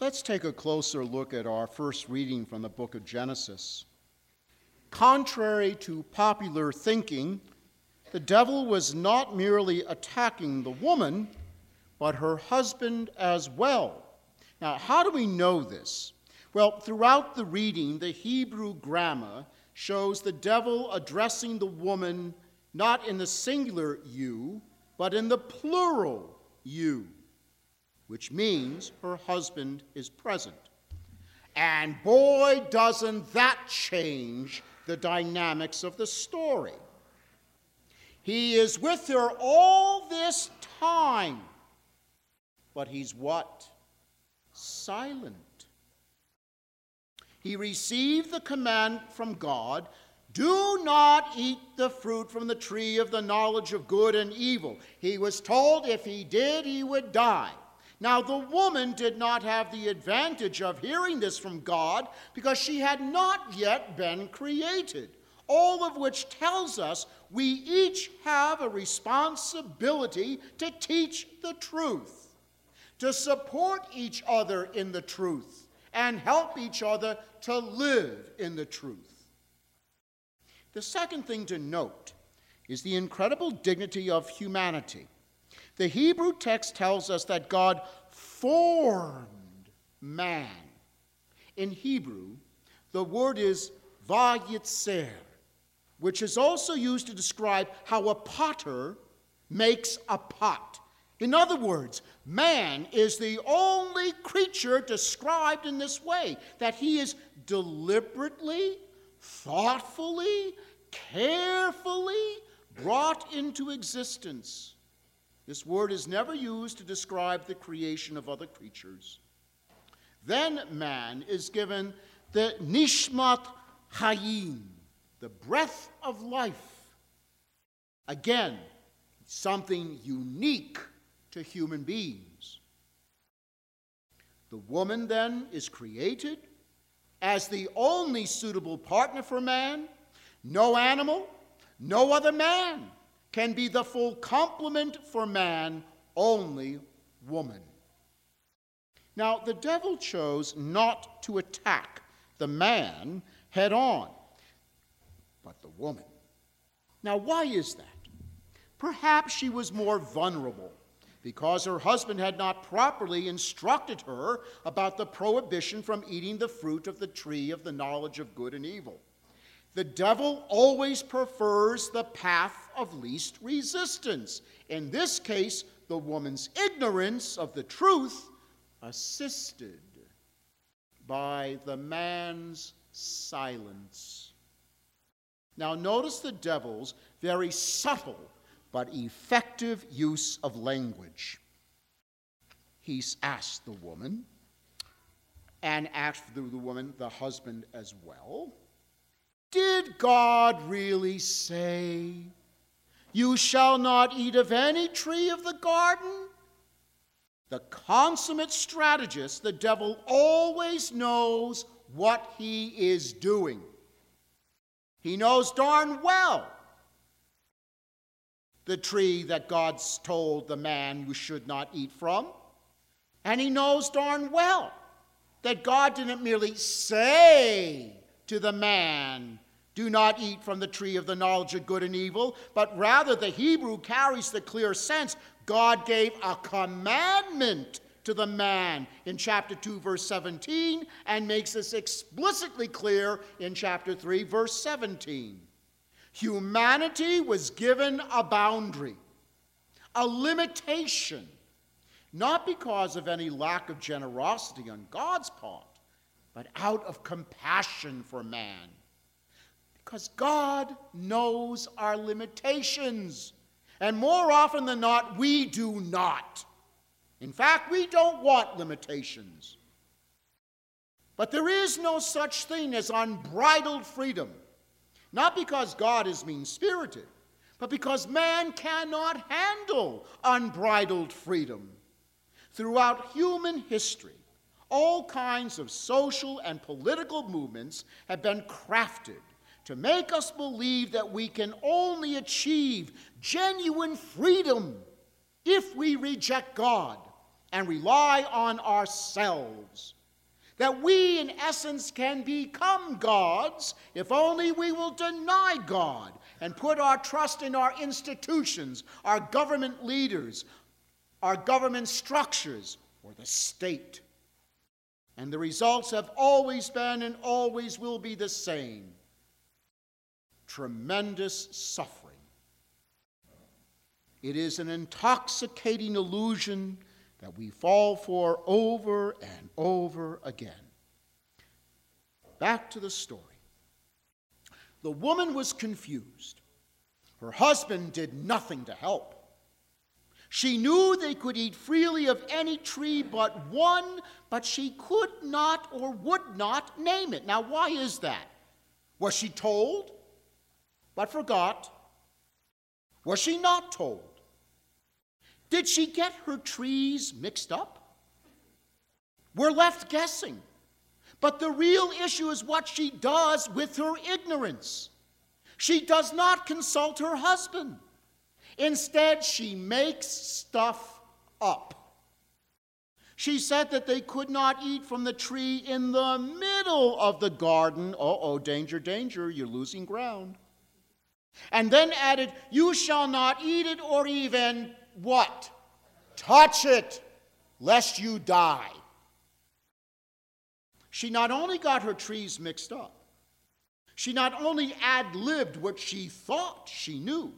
Let's take a closer look at our first reading from the book of Genesis. Contrary to popular thinking, the devil was not merely attacking the woman, but her husband as well. Now, how do we know this? Well, throughout the reading, the Hebrew grammar shows the devil addressing the woman not in the singular you, but in the plural you, which means her husband is present. And boy, doesn't that change the dynamics of the story. He is with her all this time, but he's what? Silent. He received the command from God do not eat the fruit from the tree of the knowledge of good and evil. He was told if he did, he would die. Now, the woman did not have the advantage of hearing this from God because she had not yet been created. All of which tells us we each have a responsibility to teach the truth, to support each other in the truth, and help each other to live in the truth. The second thing to note is the incredible dignity of humanity. The Hebrew text tells us that God formed man. In Hebrew, the word is vayitzer, which is also used to describe how a potter makes a pot. In other words, man is the only creature described in this way, that he is deliberately thoughtfully, carefully brought into existence. This word is never used to describe the creation of other creatures. Then man is given the nishmat hayim, the breath of life. Again, something unique to human beings. The woman then is created as the only suitable partner for man. No animal, no other man can be the full complement for man, only woman. Now, the devil chose not to attack the man head on, but the woman. Now, why is that? Perhaps she was more vulnerable because her husband had not properly instructed her about the prohibition from eating the fruit of the tree of the knowledge of good and evil. The devil always prefers the path of least resistance. In this case, the woman's ignorance of the truth, assisted by the man's silence. Now, notice the devil's very subtle but effective use of language. He's asked the woman, and asked the woman, the husband as well, Did God really say, You shall not eat of any tree of the garden? The consummate strategist, the devil always knows what he is doing. He knows darn well the tree that God's told the man you should not eat from. And he knows darn well that God didn't merely say to the man, Do not eat from the tree of the knowledge of good and evil, but rather the Hebrew carries the clear sense God gave a commandment to the man in chapter 2, verse 17, and makes this explicitly clear in chapter 3, verse 17. Humanity was given a boundary, a limitation, not because of any lack of generosity on God's part, but out of compassion for man. Because God knows our limitations. And more often than not, we do not. In fact, we don't want limitations. But there is no such thing as unbridled freedom. Not because God is mean spirited, but because man cannot handle unbridled freedom. Throughout human history, all kinds of social and political movements have been crafted to make us believe that we can only achieve genuine freedom if we reject God and rely on ourselves. That we, in essence, can become gods if only we will deny God and put our trust in our institutions, our government leaders, our government structures, or the state. And the results have always been and always will be the same tremendous suffering. It is an intoxicating illusion that we fall for over and over again. Back to the story. The woman was confused. Her husband did nothing to help. She knew they could eat freely of any tree but one, but she could not or would not name it. Now, why is that? Was she told, but forgot? Was she not told? Did she get her trees mixed up? We're left guessing. But the real issue is what she does with her ignorance. She does not consult her husband. Instead, she makes stuff up. She said that they could not eat from the tree in the middle of the garden. Oh, oh, danger, danger, you're losing ground. And then added, You shall not eat it or even what? Touch it, lest you die. She not only got her trees mixed up, she not only ad libbed what she thought she knew,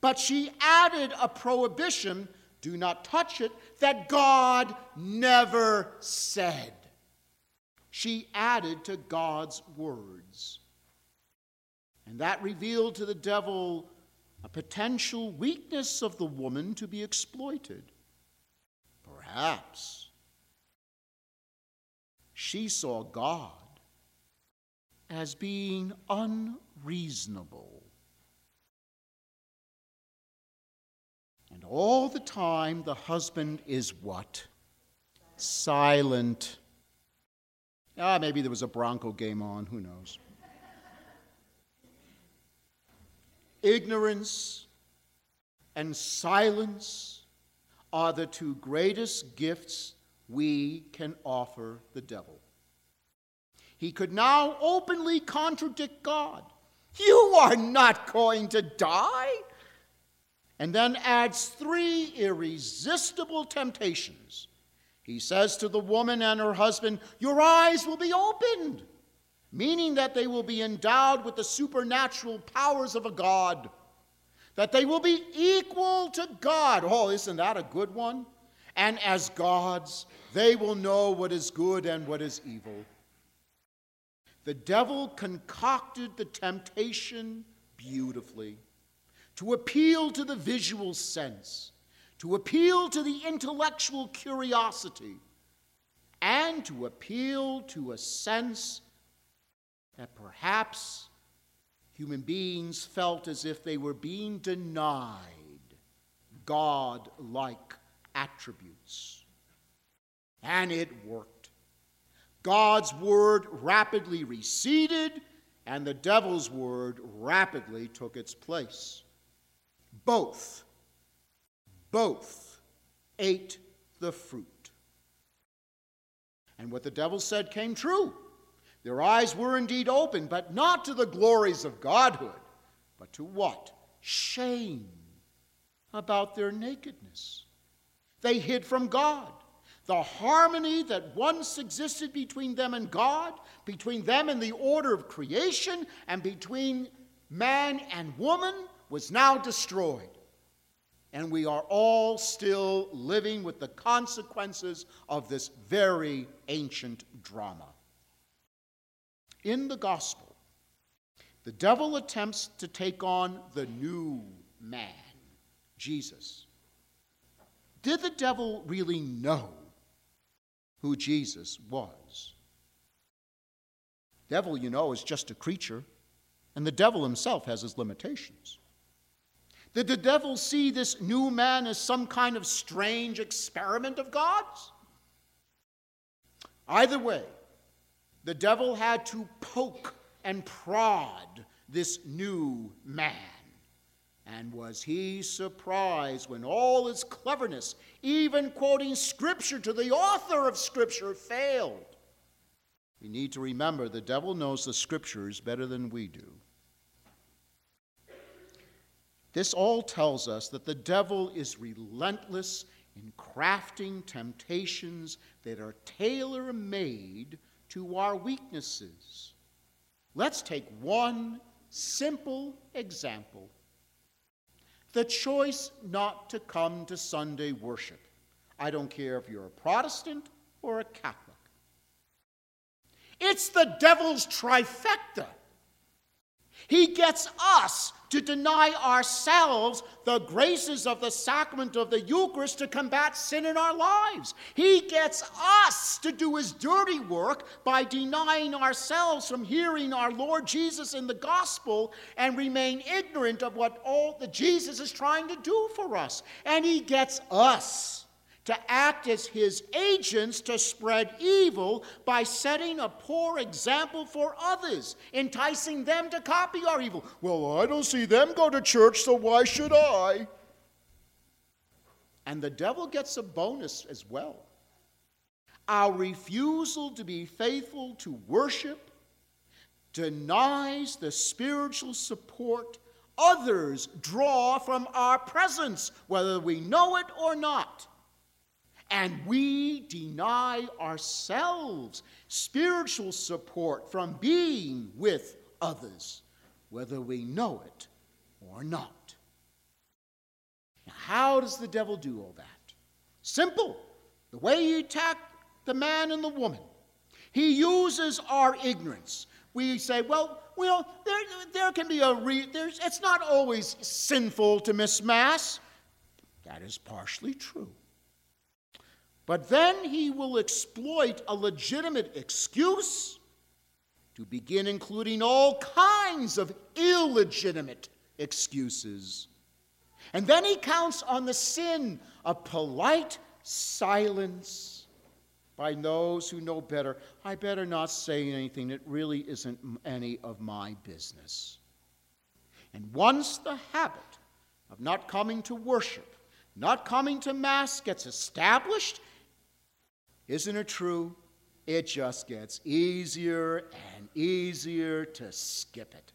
but she added a prohibition do not touch it that God never said. She added to God's words. And that revealed to the devil a potential weakness of the woman to be exploited. Perhaps she saw God as being unreasonable. And all the time, the husband is what? Silent. Ah, maybe there was a Bronco game on, who knows? Ignorance and silence are the two greatest gifts we can offer the devil. He could now openly contradict God. You are not going to die. And then adds three irresistible temptations. He says to the woman and her husband, Your eyes will be opened meaning that they will be endowed with the supernatural powers of a God, that they will be equal to God. Oh, isn't that a good one? And as gods, they will know what is good and what is evil. The devil concocted the temptation beautifully to appeal to the visual sense, to appeal to the intellectual curiosity, and to appeal to a sense that perhaps human beings felt as if they were being denied God like attributes. And it worked. God's word rapidly receded, and the devil's word rapidly took its place. Both, both ate the fruit. And what the devil said came true. Their eyes were indeed open, but not to the glories of godhood, but to what? Shame about their nakedness. They hid from God. The harmony that once existed between them and God, between them and the order of creation, and between man and woman was now destroyed. And we are all still living with the consequences of this very ancient drama. In the gospel, the devil attempts to take on the new man, Jesus. Did the devil really know who Jesus was? Devil, you know, is just a creature, and the devil himself has his limitations. Did the devil see this new man as some kind of strange experiment of God's? Either way, the devil had to poke and prod this new man. And was he surprised when all his cleverness, even quoting Scripture to the author of Scripture, failed? We need to remember the devil knows the Scriptures better than we do. This all tells us that the devil is relentless in crafting temptations that are tailor made to our weaknesses. Let's take one simple example the choice not to come to Sunday worship. I don't care if you're a Protestant or a Catholic. It's the devil's trifecta. He gets us to deny ourselves the graces of the sacrament of the Eucharist to combat sin in our lives. He gets us to do his dirty work by denying ourselves from hearing our Lord Jesus in the gospel and remain ignorant of what all that Jesus is trying to do for us. And he gets us to act as his agents to spread evil by setting a poor example for others, enticing them to copy our evil. Well, I don't see them go to church, so why should I? And the devil gets a bonus as well. Our refusal to be faithful to worship denies the spiritual support others draw from our presence, whether we know it or not and we deny ourselves spiritual support from being with others, whether we know it or not. Now, how does the devil do all that? Simple. The way he attacked the man and the woman. He uses our ignorance. We say, well, well, there, there can be a re- there's, it's not always sinful to miss Mass. That is partially true. But then he will exploit a legitimate excuse to begin including all kinds of illegitimate excuses. And then he counts on the sin of polite silence by those who know better. I better not say anything that really isn't any of my business. And once the habit of not coming to worship, not coming to Mass gets established, isn't it true? It just gets easier and easier to skip it.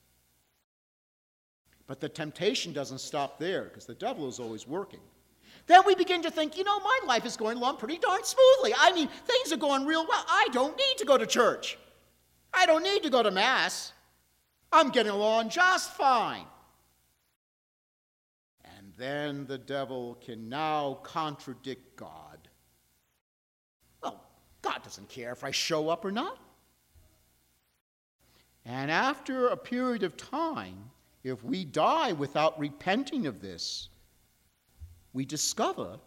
But the temptation doesn't stop there because the devil is always working. Then we begin to think, you know, my life is going along pretty darn smoothly. I mean, things are going real well. I don't need to go to church. I don't need to go to Mass. I'm getting along just fine. And then the devil can now contradict God God doesn't care if I show up or not. And after a period of time, if we die without repenting of this, we discover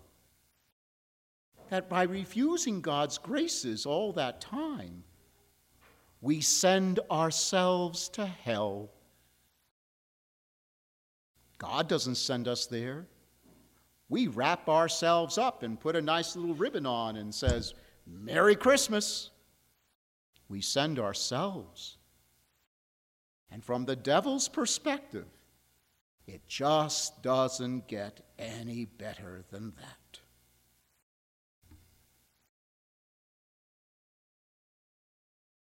that by refusing God's graces all that time, we send ourselves to hell. God doesn't send us there. We wrap ourselves up and put a nice little ribbon on and says, Merry Christmas. We send ourselves. And from the devil's perspective, it just doesn't get any better than that.